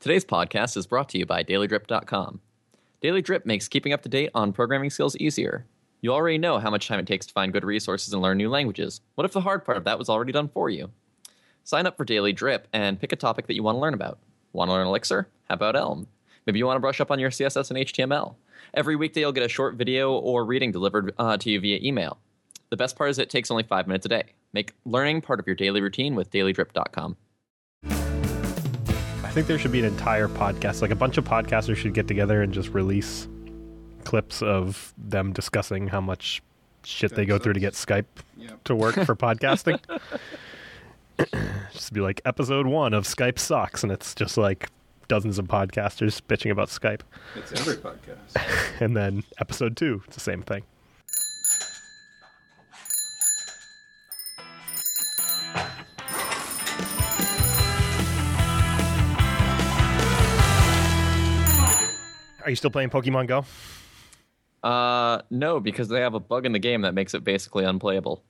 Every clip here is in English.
Today's podcast is brought to you by DailyDrip.com. Daily Drip makes keeping up to date on programming skills easier. You already know how much time it takes to find good resources and learn new languages. What if the hard part of that was already done for you? Sign up for Daily Drip and pick a topic that you want to learn about. Want to learn Elixir? How about Elm? Maybe you want to brush up on your CSS and HTML. Every weekday, you'll get a short video or reading delivered uh, to you via email. The best part is it takes only five minutes a day. Make learning part of your daily routine with dailydrip.com. I think there should be an entire podcast. Like a bunch of podcasters should get together and just release clips of them discussing how much shit they go through to get Skype Yep. to work for podcasting. just be like episode one of Skype sucks, and it's just like dozens of podcasters bitching about Skype. It's every podcast. And then episode two, it's the same thing. Are you still playing Pokemon Go? Uh, no, because they have a bug in the game that makes it basically unplayable.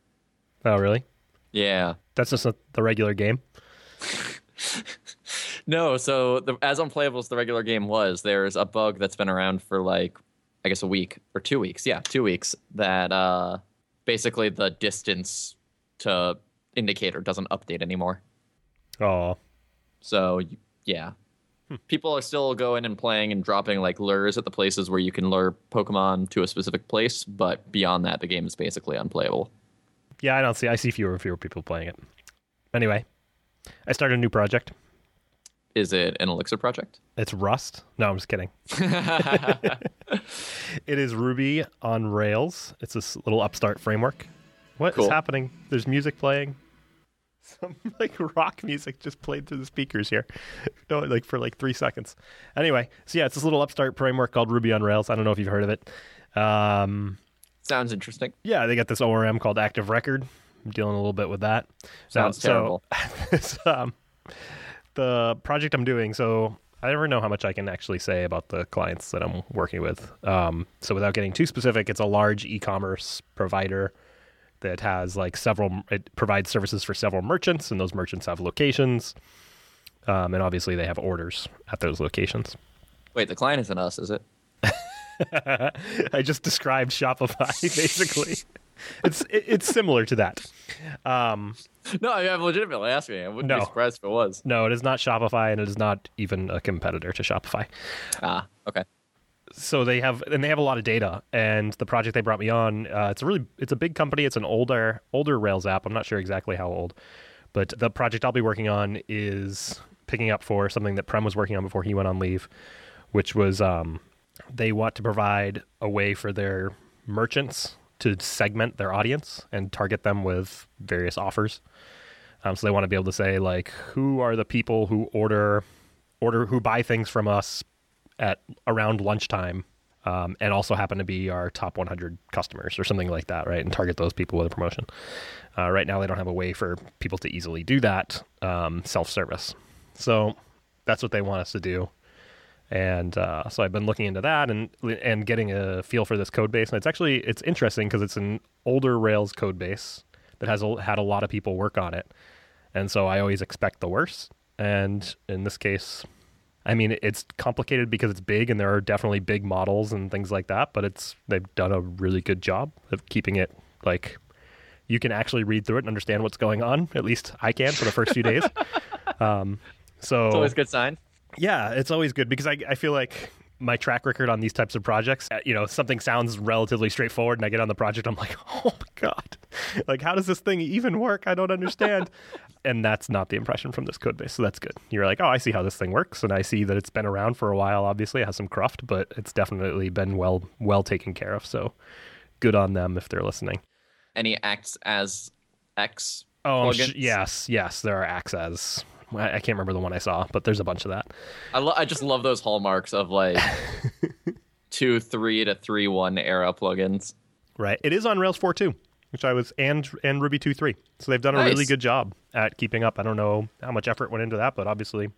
Oh, really? Yeah. That's just a, the regular game. No, so the, as unplayable as the regular game was, there's a bug that's been around for like, I guess a week or two weeks. Yeah, two weeks. That uh, basically the distance to indicator doesn't update anymore. Oh, So y- people are still going and playing and dropping like lures at the places where you can lure Pokemon to a specific place, but beyond that, the game is basically unplayable. yeah. I don't see. I see fewer and fewer people playing it. Anyway, I started a new project. Is it an Elixir project? It's Rust. No, I'm just kidding. it is Ruby on Rails. It's this little upstart framework. What is Cool. happening? There's music playing. Some like rock music just played through the speakers here. No, like for like three seconds. Anyway, so yeah, it's this little upstart framework called Ruby on Rails. I don't know if you've heard of it. Um, Sounds interesting. yeah, they got this ORM called Active Record. I'm dealing a little bit with that. Sounds terrible. it's, um, the project I'm doing. So I never know how much I can actually say about the clients that I'm working with. Um, so without getting too specific, it's a large e-commerce provider that has like several. It provides services for several merchants, and those merchants have locations. Um, and obviously, they have orders at those locations. Wait, the client isn't us, is it? I just described Shopify basically. it's it, it's similar to that. Um, No, I'm legitimately asking. I wouldn't No. be surprised if it was. no, it is not Shopify, and it is not even a competitor to Shopify. Ah, okay. So they have and they have a lot of data. And the project they brought me on, uh, it's a really it's a big company. It's an older older Rails app. I'm not sure exactly how old, but the project I'll be working on is picking up for something that Prem was working on before he went on leave, which was um, they want to provide a way for their merchants to segment their audience and target them with various offers. Um, so they want to be able to say like, who are the people who order order who buy things from us at around lunchtime, um, and also happen to be our top 100 customers or something like that, right? And target those people with a promotion. Uh, right now, they don't have a way for people to easily do that um, self-service. So that's what they want us to do. And uh, so I've been looking into that and and getting a feel for this code base. And it's actually it's interesting because it's an older Rails code base that has a, had a lot of people work on it, and so I always expect the worst. And in this case, I mean, it's complicated because it's big and there are definitely big models and things like that, but it's they've done a really good job of keeping it like you can actually read through it and understand what's going on. At least I can for the first few days. Um, so It's always a good sign. yeah, it's always good because I, I feel like my track record on these types of projects, uh, you know, something sounds relatively straightforward and I get on the project, I'm like, oh my God, like, how does this thing even work? I don't understand. and that's not the impression from this code base. So that's good. You're like, oh, I see how this thing works. And I see that it's been around for a while. Obviously, it has some cruft, but it's definitely been well, well taken care of. So good on them if they're listening. And he acts as X. Oh, sh- yes, yes, there are access. I I can't remember the one I saw, but there's a bunch of that. I, lo- I just love those hallmarks of like two three to three one era plugins. Right. It is on Rails 4.2, which I was and and Ruby 2.3. So they've done a really good job at keeping up. I don't know how much effort went into that, but obviously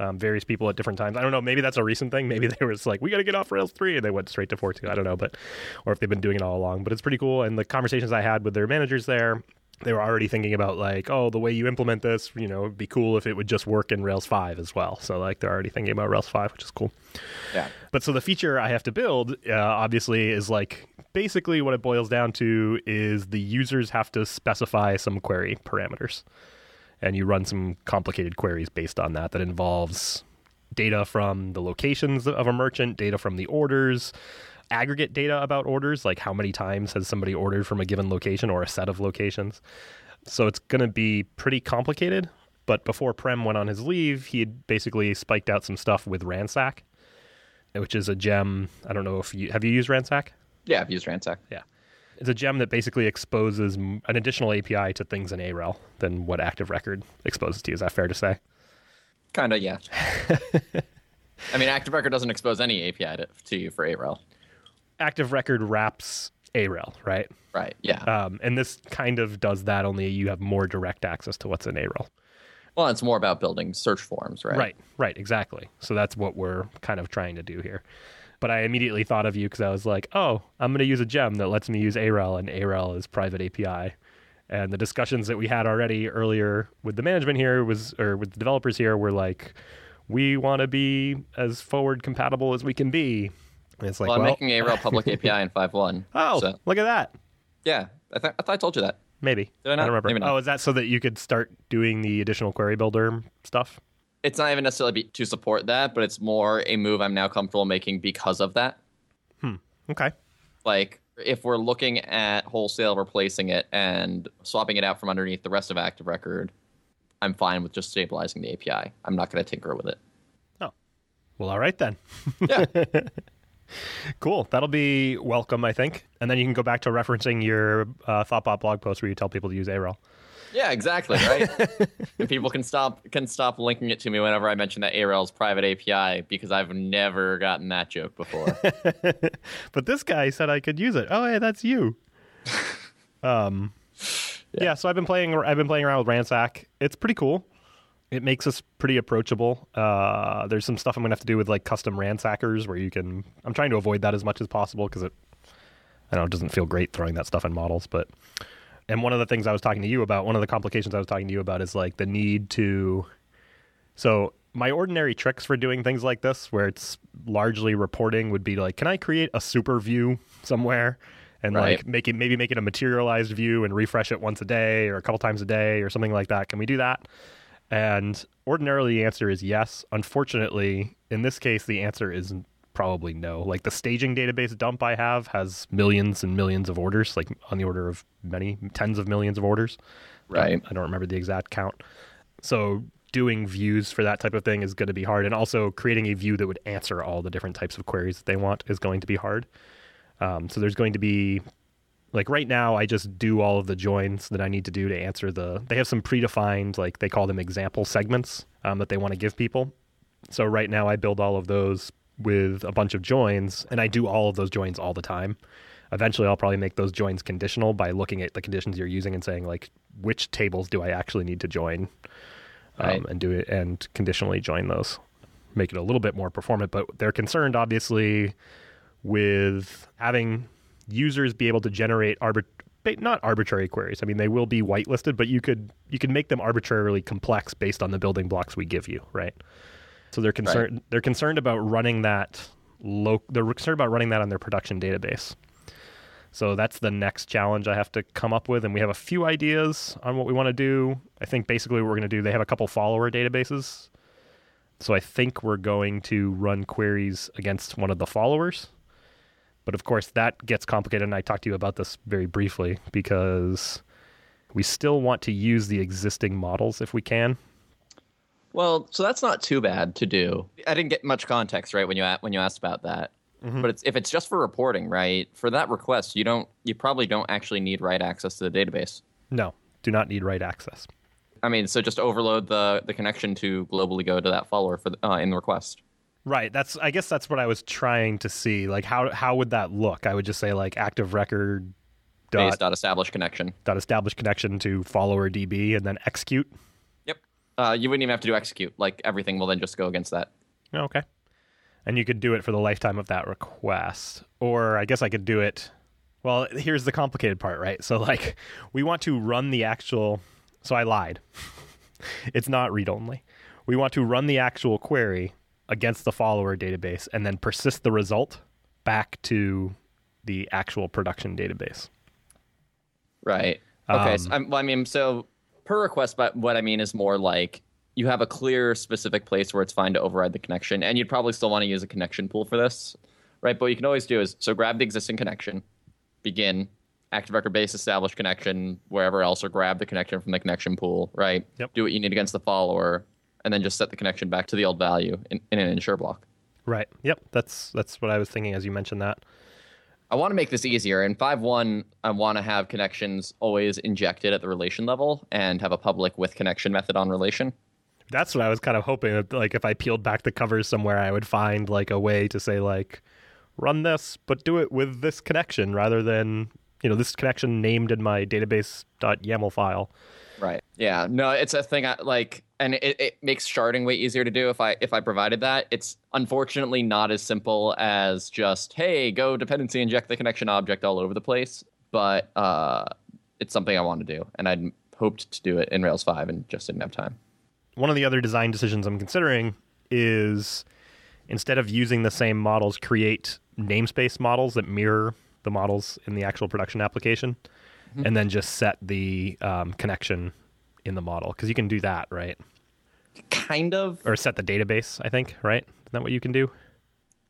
um, various people at different times. I don't know. Maybe that's a recent thing. Maybe they were just like, we got to get off Rails 3 and they went straight to 4.2. I don't know, but or if they've been doing it all along. But it's pretty cool. And the conversations I had with their managers there, they were already thinking about like, oh, the way you implement this, you know, it'd be cool if it would just work in Rails 5 as well. So like they're already thinking about Rails 5, which is cool. Yeah. But so the feature I have to build, uh, obviously, is like basically what it boils down to is the users have to specify some query parameters, and you run some complicated queries based on that. That involves data from the locations of a merchant, data from the orders, aggregate data about orders, like how many times has somebody ordered from a given location or a set of locations. So it's going to be pretty complicated. But before Prem went on his leave, he had basically spiked out some stuff with Ransack, which is a gem. I don't know if you have you used Ransack. Yeah, I've used Ransack. Yeah. It's a gem that basically exposes an additional API to things in AREL than what Active Record exposes to you. Is that fair to say? Kind of, yeah. I mean, Active Record doesn't expose any API to, to you for AREL. Active Record wraps AREL, right? Right, yeah. Um, and this kind of does that, only you have more direct access to what's in AREL. Well, it's more about building search forms, right? Right, right, exactly. So that's what we're kind of trying to do here. But I immediately thought of you because I was like, oh, I'm going to use a gem that lets me use AREL, and AREL is private API. And the discussions that we had already earlier with the management here was, or with the developers here, were like, we want to be as forward compatible as we can be. And it's like, well, I'm well, making AREL public API in 5.1. oh, so, look at that. yeah. I, th- I thought I told you that. Maybe. Did I not? don't remember. Not. Oh, is that so that you could start doing the additional query builder stuff? It's not even necessarily be, to support that, but it's more a move I'm now comfortable making because of that. Hmm, okay. Like, if we're looking at wholesale replacing it and swapping it out from underneath the rest of Active Record, I'm fine with just stabilizing the API. I'm not going to tinker with it. Oh. Well, all right then. Yeah. Cool. That'll be welcome, I think. And then you can go back to referencing your uh, Thoughtbot blog post where you tell people to use AREL. Yeah, exactly, right? and people can stop can stop linking it to me whenever I mention that AREL's private API because I've never gotten that joke before. but this guy said I could use it. Oh, hey, that's you. um, yeah. So I've been playing. I've been playing around with Ransack. It's pretty cool. It makes us pretty approachable. Uh, there's some stuff I'm gonna have to do with like custom ransackers where you can. I'm trying to avoid that as much as possible because it. I know it doesn't feel great throwing that stuff in models, but. And one of the things I was talking to you about, one of the complications I was talking to you about is like the need to. So my ordinary tricks for doing things like this, where it's largely reporting, would be like, can I create a super view somewhere and Right. like make it maybe make it a materialized view and refresh it once a day or a couple times a day or something like that? Can we do that? And ordinarily the answer is yes. Unfortunately, in this case, the answer is probably no. Like the staging database dump I have has millions and millions of orders, like on the order of many tens of millions of orders. Right. I don't remember the exact count. So doing views for that type of thing is going to be hard, and also creating a view that would answer all the different types of queries that they want is going to be hard. Um, so there's going to be like right now I just do all of the joins that I need to do to answer the they have some predefined like they call them example segments um, that they want to give people. So right now I build all of those with a bunch of joins and I do all of those joins all the time. Eventually I'll probably make those joins conditional by looking at the conditions you're using and saying like which tables do I actually need to join um, Right. and do it and conditionally join those. Make it a little bit more performant, but they're concerned obviously with having users be able to generate arbit- not arbitrary queries. I mean, they will be whitelisted, but you could you could make them arbitrarily complex based on the building blocks we give you, right? So they're concerned they're concerned about running that low they're concerned about running that on their production database. So that's the next challenge I have to come up with and we have a few ideas on what we want to do. I think basically what we're going to do they have a couple follower databases. So I think we're going to run queries against one of the followers. But of course, that gets complicated, and I talked to you about this very briefly because we still want to use the existing models if we can. Well, so that's not too bad to do. I didn't get much context right when you when you asked about that. But it's if it's just for reporting, right? For that request, you don't you probably don't actually need write access to the database. No, do not need write access. I mean, so just overload the the connection to globally go to that follower for the, uh, in the request. Right. That's. I guess that's what I was trying to see. Like, how how would that look? I would just say like active record Base dot dot establish connection. dot establish connection to follower DB and then execute. Yep. Uh, you wouldn't even have to do execute. Like everything will then just go against that. Oh, Okay. And you could do it for the lifetime of that request, or I guess I could do it. Well, here's the complicated part, right? So, like, we want to run the actual. So I lied. it's not read only. We want to run the actual query against the follower database and then persist the result back to the actual production database. Right. Okay. Um, so, I'm, well, I mean, so per request, but what I mean is more like you have a clear, specific place where it's fine to override the connection, and you'd probably still want to use a connection pool for this, right? But what you can always do is so grab the existing connection, begin active record base establish connection wherever else, or grab the connection from the connection pool, right? Yep. Do what you need against the follower, and then just set the connection back to the old value in, in an ensure block. Right. Yep. That's that's what I was thinking as you mentioned that. I want to make this easier. In 5.1, I want to have connections always injected at the relation level and have a public with connection method on relation. That's what I was kind of hoping that like if I peeled back the covers somewhere I would find like a way to say like run this but do it with this connection rather than you know this connection named in my database.yaml file. Right. Yeah. No, it's a thing I like and it, it makes sharding way easier to do if I if I provided that. It's unfortunately not as simple as just, hey, go dependency inject the connection object all over the place. But uh it's something I want to do. And I'd hoped to do it in Rails 5 and just didn't have time. One of the other design decisions I'm considering is instead of using the same models, create namespace models that mirror the models in the actual production application, and then just set the um, connection in the model because you can do that, right? Kind of. Or set the database, I think, right? Isn't that what you can do?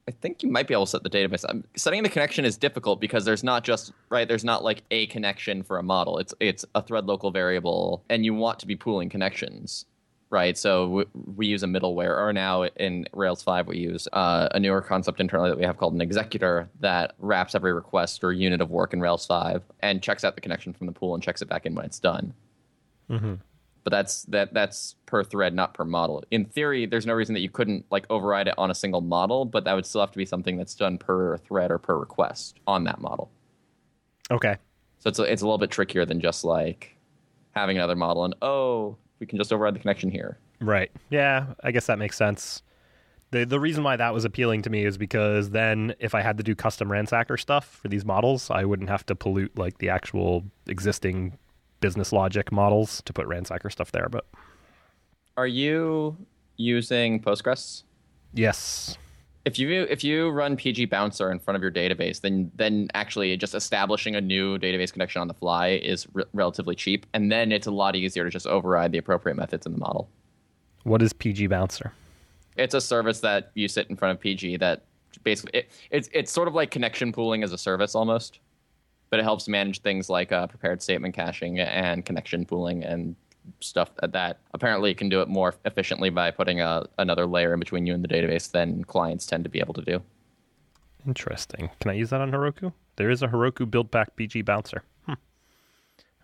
I think you might be able to set the database. Um, setting the connection is difficult because there's not just right. There's not like a connection for a model. It's it's a thread local variable, and you want to be pooling connections, right? So we, we use a middleware, or now in Rails five we use uh, a newer concept internally that we have called an executor that wraps every request or unit of work in Rails five and checks out the connection from the pool and checks it back in when it's done. Mm-hmm. But that's that that's per thread, not per model. In theory, there's no reason that you couldn't like override it on a single model, but that would still have to be something that's done per thread or per request on that model. Okay. So it's a, it's a little bit trickier than just like having another model and oh, we can just override the connection here. Right. Yeah, I guess that makes sense. The the reason why that was appealing to me is because then if I had to do custom ransacker stuff for these models, I wouldn't have to pollute like the actual existing business logic models to put ransacker stuff there, but Are you using Postgres? yes. If you if you run PgBouncer in front of your database, then then actually just establishing a new database connection on the fly is re- relatively cheap, and then it's a lot easier to just override the appropriate methods in the model. What is PgBouncer? It's a service that you sit in front of PG that basically it, it's it's sort of like connection pooling as a service almost, but it helps manage things like uh, prepared statement caching and connection pooling and stuff that, that apparently you can do it more efficiently by putting a, another layer in between you and the database than clients tend to be able to do. Interesting. Can I use that on Heroku? There is a Heroku build back PgBouncer. Hmm.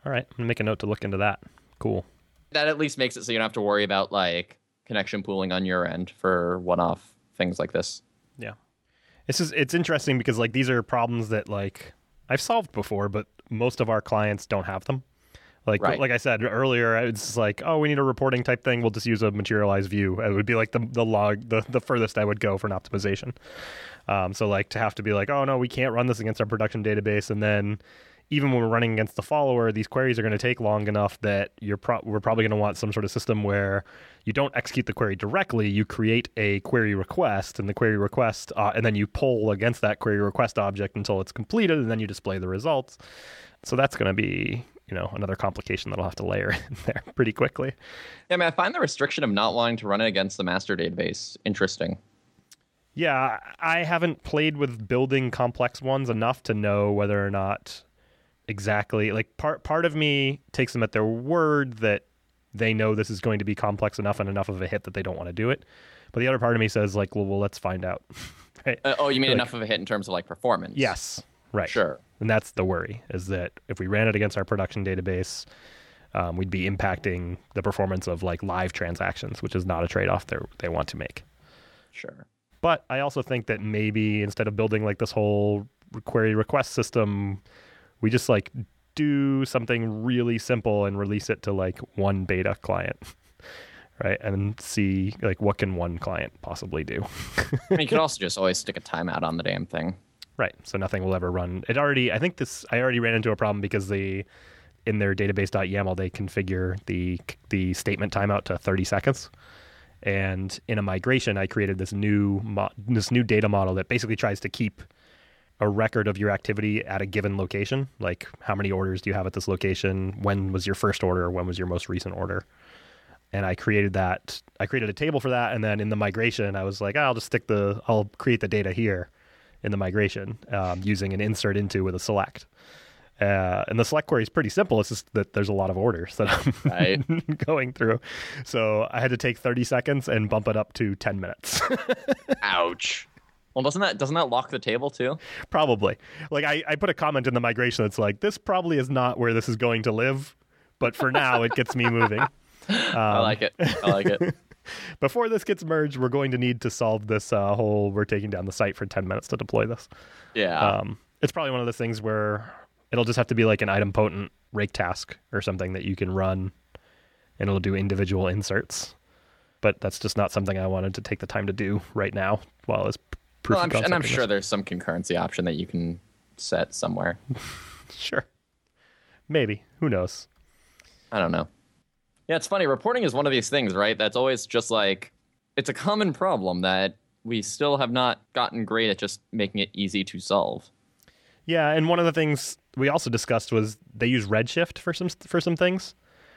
All right, I'm gonna make a note to look into that. Cool. That at least makes it so you don't have to worry about like connection pooling on your end for one-off things like this. Yeah. This is it's interesting because like these are problems that like I've solved before, but most of our clients don't have them. Like Right. like I said earlier, it's like, oh, we need a reporting type thing. We'll just use a materialized view. It would be like the the log the, the furthest I would go for an optimization. Um, so like to have to be like, oh no, we can't run this against our production database, and then even when we're running against the follower, these queries are going to take long enough that you're pro- we're probably going to want some sort of system where you don't execute the query directly. You create a query request, and the query request, uh, and then you pull against that query request object until it's completed, and then you display the results. So that's going to be you know another complication that I'll have to layer in there pretty quickly. Yeah, I mean, I find the restriction of not wanting to run it against the master database interesting. Yeah, I haven't played with building complex ones enough to know whether or not exactly like part part of me takes them at their word that they know this is going to be complex enough and enough of a hit that they don't want to do it. But the other part of me says like, well, well let's find out. right? Uh, oh, you mean Like- enough of a hit in terms of like performance? Yes. Right. Sure. And that's the worry is that if we ran it against our production database, um, we'd be impacting the performance of like live transactions, which is not a trade off they they want to make. Sure. But I also think that maybe instead of building like this whole query request system, we just like do something really simple and release it to like one beta client. Right. And see like what can one client possibly do. I mean, you could also just always stick a timeout on the damn thing. Right. So nothing will ever run. It already. I think this. I already ran into a problem because the in their database.yaml they configure the the statement timeout to 30 seconds. And in a migration, I created this new mo- this new data model that basically tries to keep a record of your activity at a given location. Like how many orders do you have at this location? When was your first order? When was your most recent order? And I created that. I created a table for that, and then in the migration, I was like, oh, I'll just stick the. I'll create the data here in the migration um, using an insert into with a select. Uh, and the select query is pretty simple. It's just that there's a lot of orders that I'm right. going through. So I had to take 30 seconds and bump it up to 10 minutes. Ouch. Well, doesn't that doesn't that lock the table too? Probably. Like I, I put a comment in the migration that's like, this probably is not where this is going to live, but for now it gets me moving. Um, I like it. I like it. before this gets merged, we're going to need to solve this uh, whole. We're taking down the site for 10 minutes to deploy this. Yeah. Um, it's probably one of those things where it'll just have to be like an idempotent rake task or something that you can run and it'll do individual inserts. But that's just not something I wanted to take the time to do right now while it's proof well, I'm, And I'm sure there's some concurrency option that you can set somewhere. sure. Maybe. Who knows? I don't know. Yeah, it's funny. Reporting is one of these things, right? That's always just like it's a common problem that we still have not gotten great at just making it easy to solve. Yeah, and one of the things we also discussed was they use Redshift for some for some things,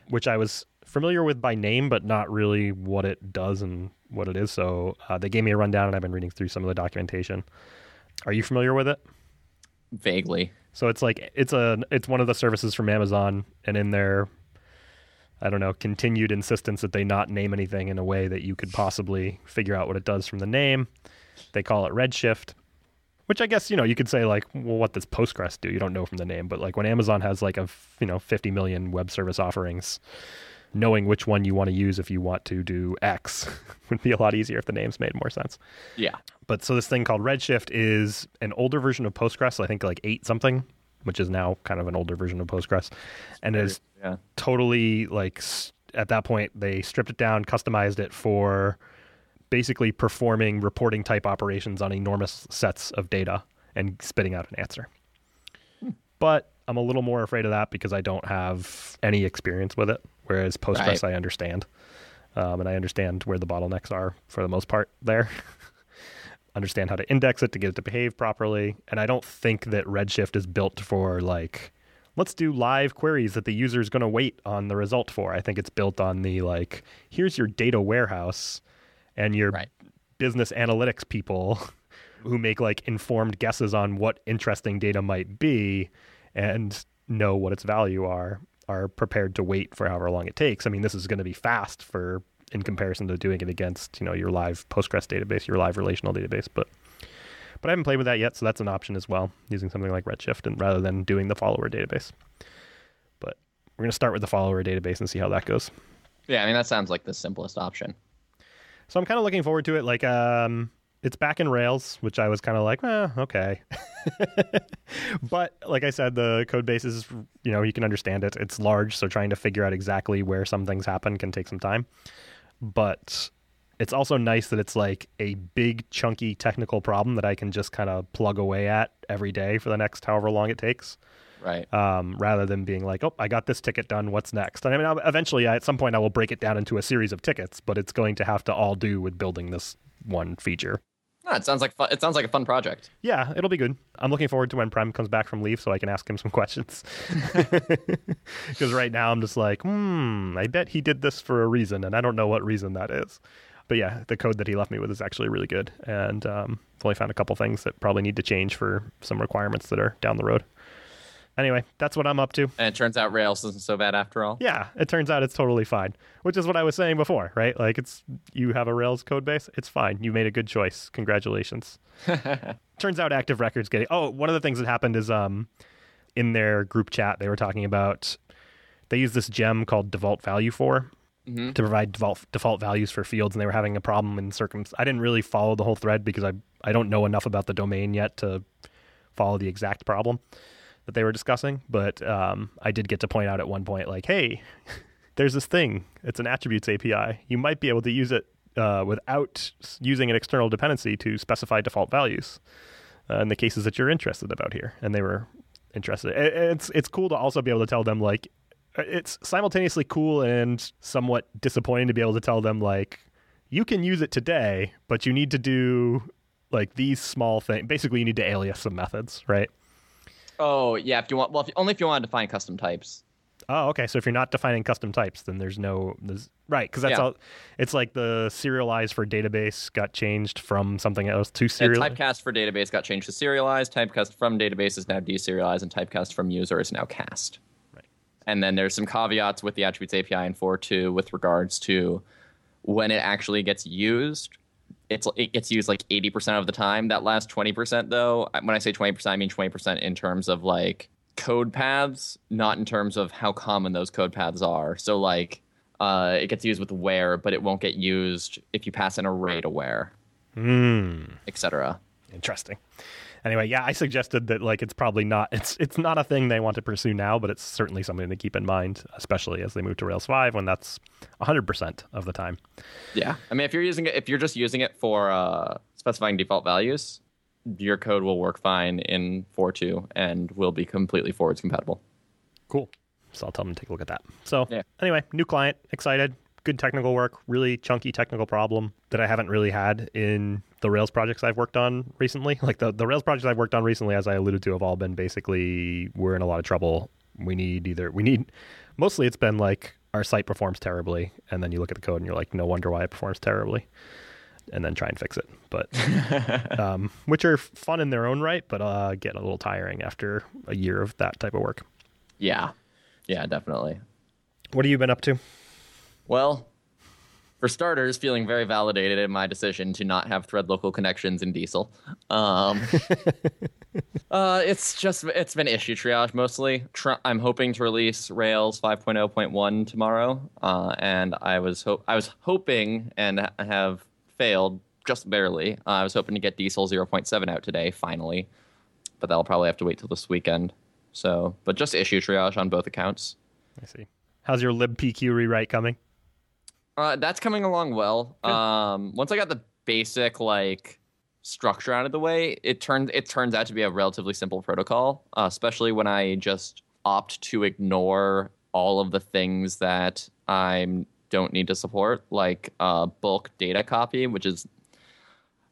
which I was familiar with by name, but not really what it does and what it is. So uh, they gave me a rundown, and I've been reading through some of the documentation. Are you familiar with it? Vaguely. So it's like it's a it's one of the services from Amazon, and in their I don't know continued insistence that they not name anything in a way that you could possibly figure out what it does from the name, they call it Redshift which I guess you know you could say like, well, what does Postgres do? You don't know from the name, but like when Amazon has like a you know 50 million web service offerings, knowing which one you want to use if you want to do X would be a lot easier if the names made more sense. Yeah. But so this thing called Redshift is an older version of Postgres. I think like eight something, which is now kind of an older version of Postgres, and is yeah. totally like at that point they stripped it down, customized it for basically performing reporting type operations on enormous sets of data and spitting out an answer. Hmm. But I'm a little more afraid of that because I don't have any experience with it. Whereas Postgres, right. I understand. Um, and I understand where the bottlenecks are for the most part there. understand how to index it to get it to behave properly. And I don't think that Redshift is built for like, let's do live queries that the user is going to wait on the result for. I think it's built on the like, here's your data warehouse and your right. business analytics people who make like informed guesses on what interesting data might be and know what its value are are prepared to wait for however long it takes. I mean, this is going to be fast for in comparison to doing it against, you know, your live Postgres database, your live relational database, but but I haven't played with that yet, so that's an option as well, using something like Redshift and rather than doing the follower database. But we're going to start with the follower database and see how that goes. Yeah, I mean that sounds like the simplest option. So I'm kind of looking forward to it. Like, um, it's back in Rails, which I was kind of like, eh, okay. but like I said, the code base is, you know, you can understand it. It's large, so trying to figure out exactly where some things happen can take some time. But it's also nice that it's like a big, chunky technical problem that I can just kind of plug away at every day for the next however long it takes right? Um, rather than being like, oh, I got this ticket done. What's next? And I mean, I'll, eventually, at some point, I will break it down into a series of tickets, but it's going to have to all do with building this one feature. It sounds like fun. it sounds like a fun project. Yeah, it'll be good. I'm looking forward to when Prem comes back from leave so I can ask him some questions. Because right now I'm just like, hmm, I bet he did this for a reason, and I don't know what reason that is. But yeah, the code that he left me with is actually really good, and um, I've only found a couple things that probably need to change for some requirements that are down the road. Anyway, that's what I'm up to. And it turns out Rails isn't so bad after all. Yeah, it turns out it's totally fine, which is what I was saying before, right? Like it's you have a Rails code base, it's fine. You made a good choice. Congratulations. turns out Active Records getting. Oh, one of the things that happened is um in their group chat they were talking about they use this gem called default value for mm-hmm. to provide default default values for fields, and they were having a problem in circum. I didn't really follow the whole thread because I I don't know enough about the domain yet to follow the exact problem that they were discussing, but um, I did get to point out at one point, like, hey, there's this thing. It's an attributes API. You might be able to use it uh, without using an external dependency to specify default values. uh, in the cases that you're interested about here, and they were interested. It's it's cool to also be able to tell them like it's simultaneously cool and somewhat disappointing to be able to tell them like you can use it today, but you need to do like these small things. Basically, you need to alias some methods, right? Oh yeah, if you want, well, if, only if you want to define custom types. Oh, okay. So if you're not defining custom types, then there's no there's, right because that's yeah. all. It's like the serialize for database got changed from something else to serial. Typecast for database got changed to serialize. Typecast from database is now deserialized, and typecast from user is now cast. Right. And then there's some caveats with the attributes API in 4.2 with regards to when it actually gets used. It's it gets used like 80% of the time. That last 20% though, when I say 20%, I mean 20% in terms of like code paths, not in terms of how common those code paths are. So like uh, it gets used with where, but it won't get used if you pass an array to where, mm. etc. Interesting. Anyway, yeah, I suggested that like it's probably not it's it's not a thing they want to pursue now, but it's certainly something to keep in mind, especially as they move to Rails five when that's hundred percent of the time. Yeah, I mean, if you're using it, if you're just using it for uh, specifying default values, your code will work fine in 4.2 and will be completely forwards compatible. Cool. So I'll tell them to take a look at that. So yeah. anyway, new client, excited, good technical work, really chunky technical problem that I haven't really had in the Rails projects I've worked on recently. Like the, the Rails projects I've worked on recently, as I alluded to, have all been basically we're in a lot of trouble. We need either we need mostly it's been like our site performs terribly, and then you look at the code and you're like, no wonder why it performs terribly and then try and fix it. But um, which are fun in their own right, but uh, get a little tiring after a year of that type of work. Yeah, yeah, definitely. What have you been up to? Well, for starters, feeling very validated in my decision to not have thread local connections in Diesel. Um, uh, it's just it's been issue triage mostly. Tr- I'm hoping to release Rails 5.0.1 tomorrow, uh, and I was ho- I was hoping and have failed just barely. Uh, I was hoping to get Diesel 0.7 out today, finally, but that'll probably have to wait till this weekend. So, but just issue triage on both accounts. I see. How's your libpq rewrite coming? Uh, that's coming along well. Um, once I got the basic like structure out of the way, it turns it turns out to be a relatively simple protocol, uh, especially when I just opt to ignore all of the things that I'm don't need to support, like uh, bulk data copy, which is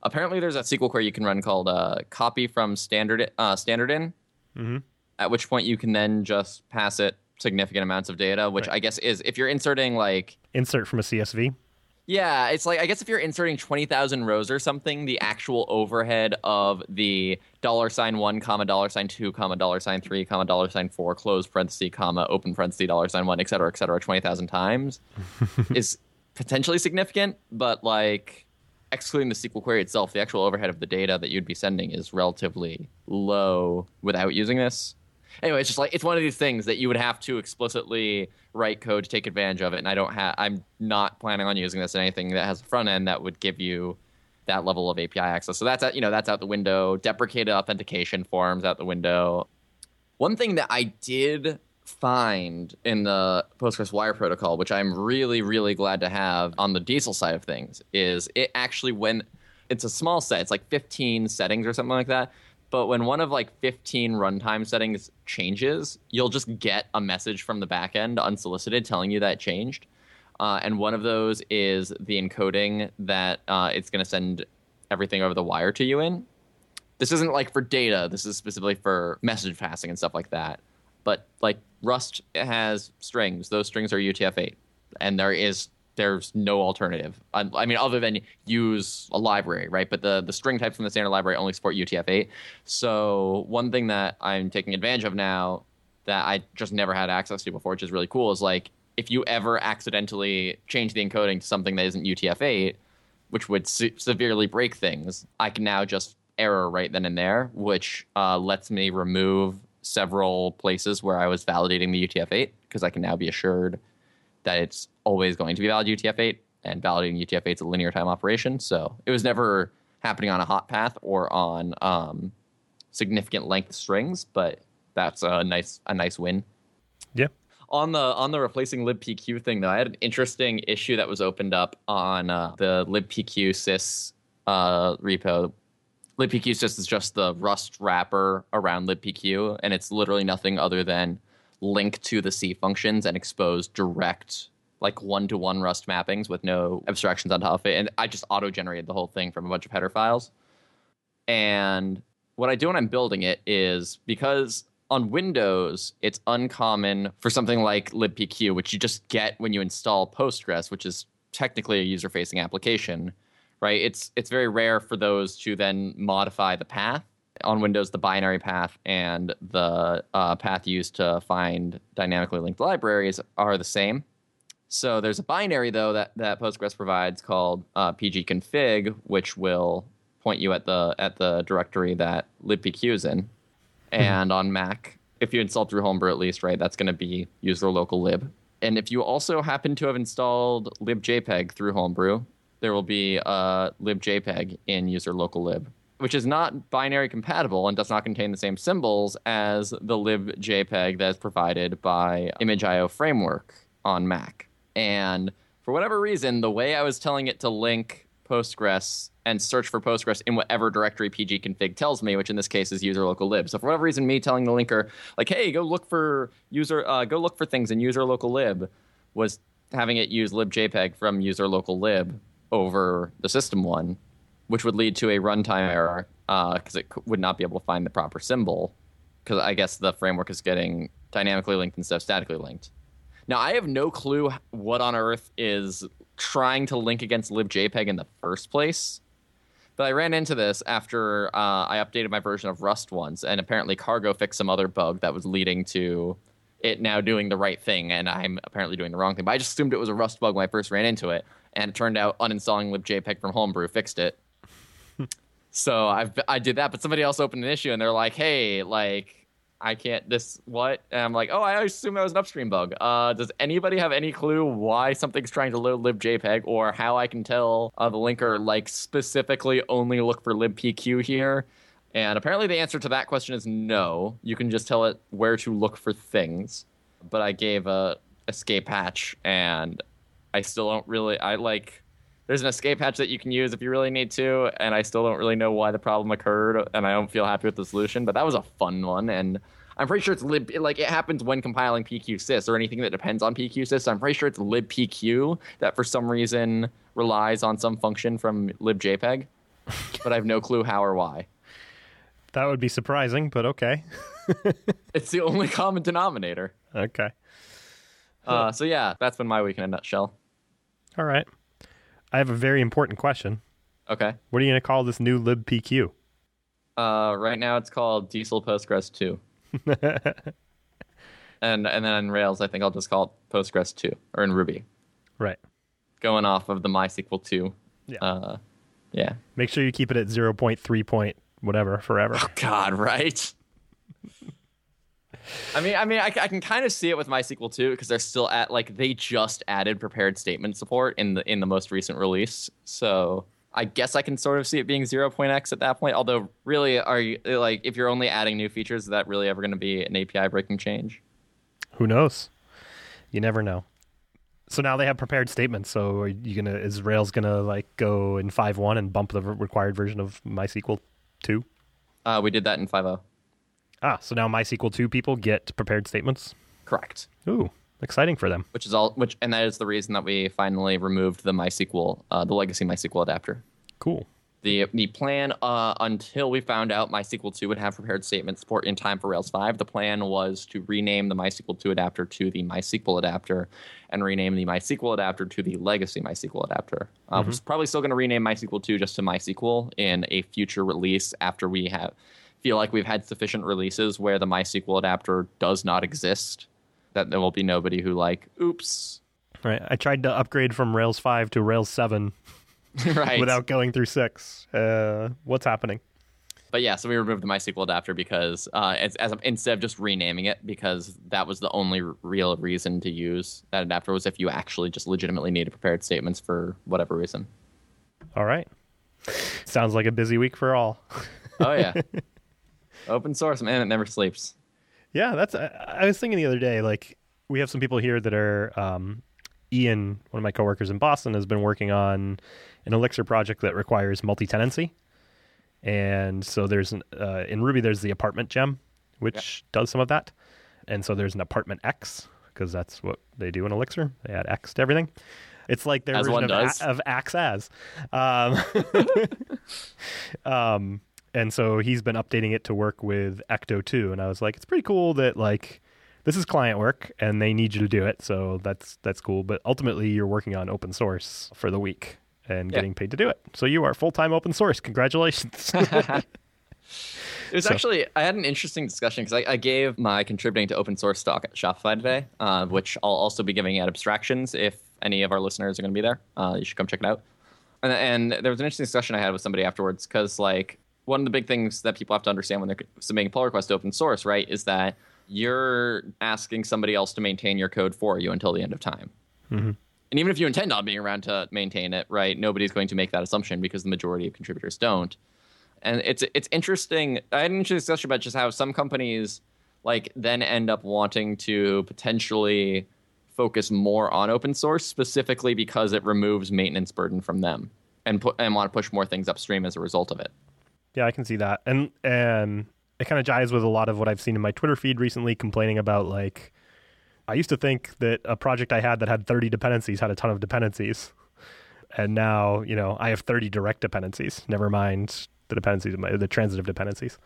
apparently there's a SQL query you can run called uh, copy from standard uh, standard in. Mm-hmm. At which point you can then just pass it significant amounts of data, which right. I guess is if you're inserting like insert from a CSV. Yeah, it's like I guess if you're inserting twenty thousand rows or something, the actual overhead of the dollar sign one comma dollar sign two comma dollar sign three comma dollar sign four close parenthesis comma open parenthesis dollar sign one et cetera et cetera twenty thousand times is potentially significant, but like excluding the SQL query itself, the actual overhead of the data that you'd be sending is relatively low without using this anyway, it's just like it's one of these things that you would have to explicitly write code to take advantage of it. And I don't have. I'm not planning on using this in anything that has a front end that would give you that level of API access. So that's out, you know that's out the window. Deprecated authentication forms out the window. One thing that I did find in the Postgres Wire protocol, which I'm really really glad to have on the Diesel side of things, is it actually when it's a small set, it's like 15 settings or something like that but when one of like 15 runtime settings changes, you'll just get a message from the backend unsolicited telling you that changed. Uh, and one of those is the encoding that uh, it's going to send everything over the wire to you in. This isn't like for data. This is specifically for message passing and stuff like that. But like Rust has strings. Those strings are UTF-8, and there is there's no alternative. I, I, mean, other than use a library, right? But the the string types from the standard library only support UTF-8. So one thing that I'm taking advantage of now that I just never had access to before, which is really cool, is like if you ever accidentally change the encoding to something that isn't UTF-8, which would se- severely break things, I can now just error right then and there, which uh, lets me remove several places where I was validating the UTF-8 because I can now be assured that it's always going to be valid UTF-8, and validating UTF-8 is a linear time operation. So it was never happening on a hot path or on um, significant length strings, but that's a nice a nice win. Yeah. On the on the replacing libpq thing though, I had an interesting issue that was opened up on uh, the libpq sys uh, repo libpqsys is just the Rust wrapper around libpq, and it's literally nothing other than link to the C functions and expose direct like one to one Rust mappings with no abstractions on top of it. And I just auto generated the whole thing from a bunch of header files. And what I do when I'm building it is because on Windows, it's uncommon for something like libpq, which you just get when you install Postgres, which is technically a user facing application, right? It's, it's very rare for those to then modify the path. On Windows, the binary path and the uh, path used to find dynamically linked libraries are the same. So there's a binary though that, that Postgres provides called uh, pgconfig, which will point you at the at the directory that libpq is in. And on Mac, if you install through Homebrew at least, right, that's going to be user local lib. And if you also happen to have installed libjpeg through Homebrew, there will be a libjpeg in user local lib, which is not binary compatible and does not contain the same symbols as the libjpeg that is provided by ImageIO framework on Mac. And for whatever reason, the way I was telling it to link Postgres and search for Postgres in whatever directory pgconfig tells me, which in this case is user local lib. So for whatever reason, me telling the linker like, "Hey, go look for user, uh, go look for things in user local lib," was having it use libjpeg from user local lib over the system one, which would lead to a runtime error because uh, it would not be able to find the proper symbol because I guess the framework is getting dynamically linked instead of statically linked. Now I have no clue what on earth is trying to link against libjpeg in the first place. But I ran into this after uh, I updated my version of Rust once, and apparently Cargo fixed some other bug that was leading to it now doing the right thing, and I'm apparently doing the wrong thing. But I just assumed it was a Rust bug when I first ran into it, and it turned out uninstalling libjpeg from Homebrew fixed it. so I I did that, but somebody else opened an issue, and they're like, "Hey, like I can't this what? And I'm like, oh, I assume that was an upstream bug. Uh, does anybody have any clue why something's trying to load libjpeg or how I can tell uh, the linker like specifically only look for libpq here? And apparently the answer to that question is no. You can just tell it where to look for things. But I gave a escape hatch and I still don't really I like there's an escape hatch that you can use if you really need to, and I still don't really know why the problem occurred, and I don't feel happy with the solution. But that was a fun one, and I'm pretty sure it's lib like it happens when compiling pqsys or anything that depends on pqsys. So I'm pretty sure it's libpq that for some reason relies on some function from libjpeg, but I have no clue how or why. That would be surprising, but okay. it's the only common denominator. Okay. Uh, so yeah, that's been my week in a nutshell. All right. I have a very important question. Okay. What are you going to call this new libpq? Uh, right now it's called Diesel Postgres 2. and and then in Rails, I think I'll just call it Postgres 2 or in Ruby. Right. Going off of the MySQL 2. Yeah. Uh, yeah. Make sure you keep it at 0.3 point whatever forever. Oh God, right? I mean, I mean, I, I can kind of see it with MySQL too because they're still at like they just added prepared statement support in the in the most recent release. So I guess I can sort of see it being 0.x at that point. Although, really, are you like if you're only adding new features, is that really ever going to be an API breaking change? Who knows? You never know. So now they have prepared statements. So are you gonna is Rails gonna like go in five one and bump the required version of MySQL two? Uh, we did that in 5.0. Ah, so now MySQL 2 people get prepared statements? Correct. Ooh, exciting for them. Which is all which and that is the reason that we finally removed the MySQL uh, the legacy MySQL adapter. Cool. The the plan uh, until we found out MySQL 2 would have prepared statement support in time for Rails 5, the plan was to rename the MySQL 2 adapter to the MySQL adapter and rename the MySQL adapter to the legacy MySQL adapter. Uh, mm-hmm. We're probably still going to rename MySQL 2 just to MySQL in a future release after we have feel like we've had sufficient releases where the MySQL adapter does not exist. That there will be nobody who like, oops. Right. I tried to upgrade from Rails five to Rails seven, right, without going through six. Uh, what's happening? But yeah, so we removed the MySQL adapter because uh, as, as instead of just renaming it, because that was the only real reason to use that adapter was if you actually just legitimately needed prepared statements for whatever reason. All right. Sounds like a busy week for all. oh yeah. Open source, man, it never sleeps. Yeah, that's. I, I was thinking the other day, like we have some people here that are. Um, Ian, one of my coworkers in Boston, has been working on an Elixir project that requires multi-tenancy, And so there's an, uh, in Ruby there's the apartment gem, which does some of that. And so there's an ApartmentEx because that's what they do in Elixir. They add X to everything. It's like their As one version of, does. a- of Axe as. Um, um, and so he's been updating it to work with Ecto 2 and I was like it's pretty cool that like this is client work and they need you to do it so that's that's cool but ultimately you're working on open source for the week and Yeah. getting paid to do it so you are full-time open source congratulations It was So- actually I had an interesting discussion because I, I gave my contributing to open source talk at Shopify today, uh, which I'll also be giving at abstractions if any of our listeners are going to be there. Uh, you should come check it out. And, and there was an interesting discussion I had with somebody afterwards because like one of the big things that people have to understand when they're submitting pull requests to open source, right, is that you're asking somebody else to maintain your code for you until the end of time. Mm-hmm. And even if you intend on being around to maintain it, right, nobody's going to make that assumption because the majority of contributors don't and it's it's interesting. I had an interesting discussion about just how some companies like then end up wanting to potentially focus more on open source specifically because it removes maintenance burden from them and put and want to push more things upstream as a result of it. Yeah, I can see that. And and it kind of jives with a lot of what I've seen in my Twitter feed recently complaining about like I used to think that a project I had that had 30 dependencies had a ton of dependencies. And now, you know, I have 30 direct dependencies. Never mind the dependencies the transitive dependencies.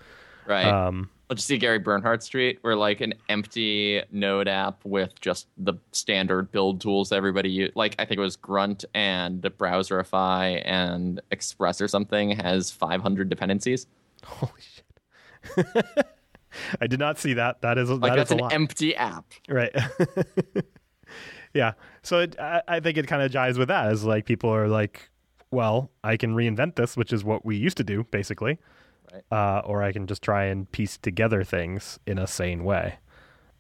Right. Um I'll just see Gary Bernhardt Street, where like an empty Node app with just the standard build tools everybody use. Like I think it was Grunt and Browserify and Express or something has 500 dependencies. holy shit. I did not see that. That is Like that that's is a an lot. empty app. Right. yeah. So it, I, I think it kind of jives with that. Is like people are like, well, I can reinvent this, which is what we used to do, basically, Right. uh, or I can just try and piece together things in a sane way.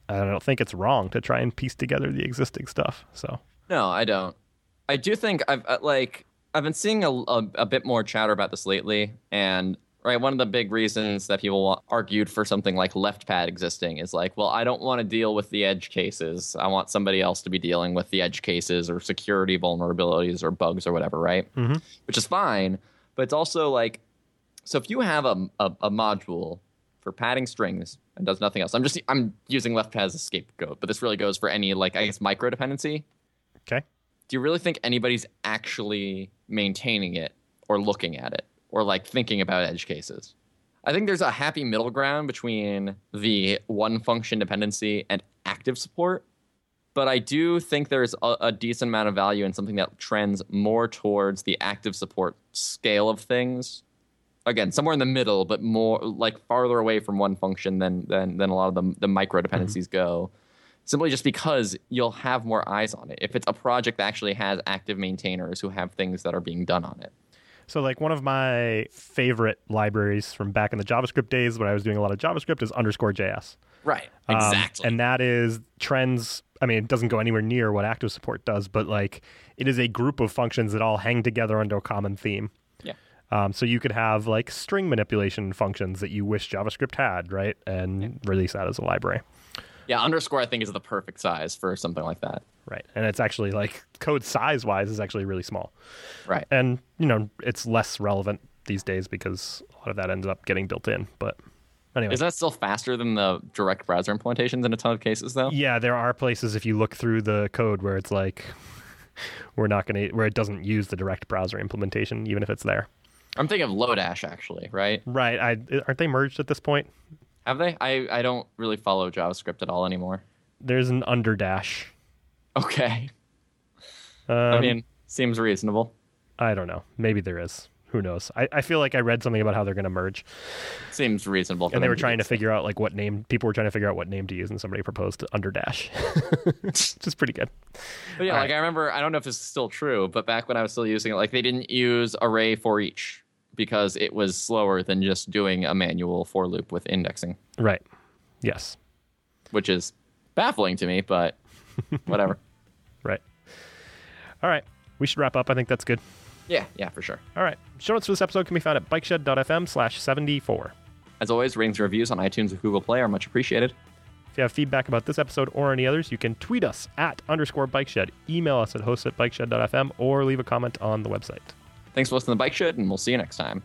And I don't think it's wrong to try and piece together the existing stuff. So No, I don't. I do think I've uh, like I've been seeing a, a, a bit more chatter about this lately, and right one of the big reasons that people argued for something like LeftPad existing is like, well, I don't want to deal with the edge cases. I want somebody else to be dealing with the edge cases or security vulnerabilities or bugs or whatever, right? Mhm. Which is fine, but it's also like, so if you have a, a, a module for padding strings and does nothing else, I'm just I'm using LeftPad as a scapegoat, but this really goes for any like I guess micro dependency okay, do you really think anybody's actually maintaining it or looking at it or like thinking about edge cases? I think there's a happy middle ground between the one function dependency and active support. But I do think there's a, a decent amount of value in something that trends more towards the active support scale of things. Again, somewhere in the middle, but more like farther away from one function than than, than a lot of the, the micro dependencies go simply just because you'll have more eyes on it if it's a project that actually has active maintainers who have things that are being done on it. So, like, one of my favorite libraries from back in the JavaScript days when I was doing a lot of JavaScript is underscore JS. Right. Um, Exactly. and that is trends. I mean, it doesn't go anywhere near what active support does, but like, it is a group of functions that all hang together under a common theme. Yeah. Um, so you could have like string manipulation functions that you wish JavaScript had, right? And release that as a library. Yeah. Underscore, I think, is the perfect size for something like that. Right. And it's actually like code size wise is actually really small. Right. And, you know, it's less relevant these days because a lot of that ends up getting built in. But anyway. Isn't that still faster than the direct browser implementations in a ton of cases, though? Yeah, there are places if you look through the code where it's like we're not going to where it doesn't use the direct browser implementation even if it's there. I'm thinking of Lodash, actually, right? Right. I aren't they merged at this point? Have they? I, I don't really follow JavaScript at all anymore. There's an underdash. Okay. Um, I mean, seems reasonable. I don't know. Maybe there is. Who knows? I, I feel like I read something about how they're going to merge, Seems reasonable. And they were trying to figure out like what name people were trying to figure out what name to use, and somebody proposed under dash, which is pretty good. But yeah, All like right. I remember, I don't know if this is still true, but back when I was still using it, like they didn't use array for each because it was slower than just doing a manual for loop with indexing, Right. Yes. which is baffling to me, but whatever. Right. All right. We should wrap up. I think that's good. yeah, yeah, for sure. All right. Show notes for this episode can be found at bikeshed.fm slash 74. As always, ratings and reviews on iTunes or Google Play are much appreciated. If you have feedback about this episode or any others, you can tweet us at underscore bikeshed, email us at host at bikeshed.fm, or leave a comment on the website. Thanks for listening to Bike Shed, and we'll see you next time.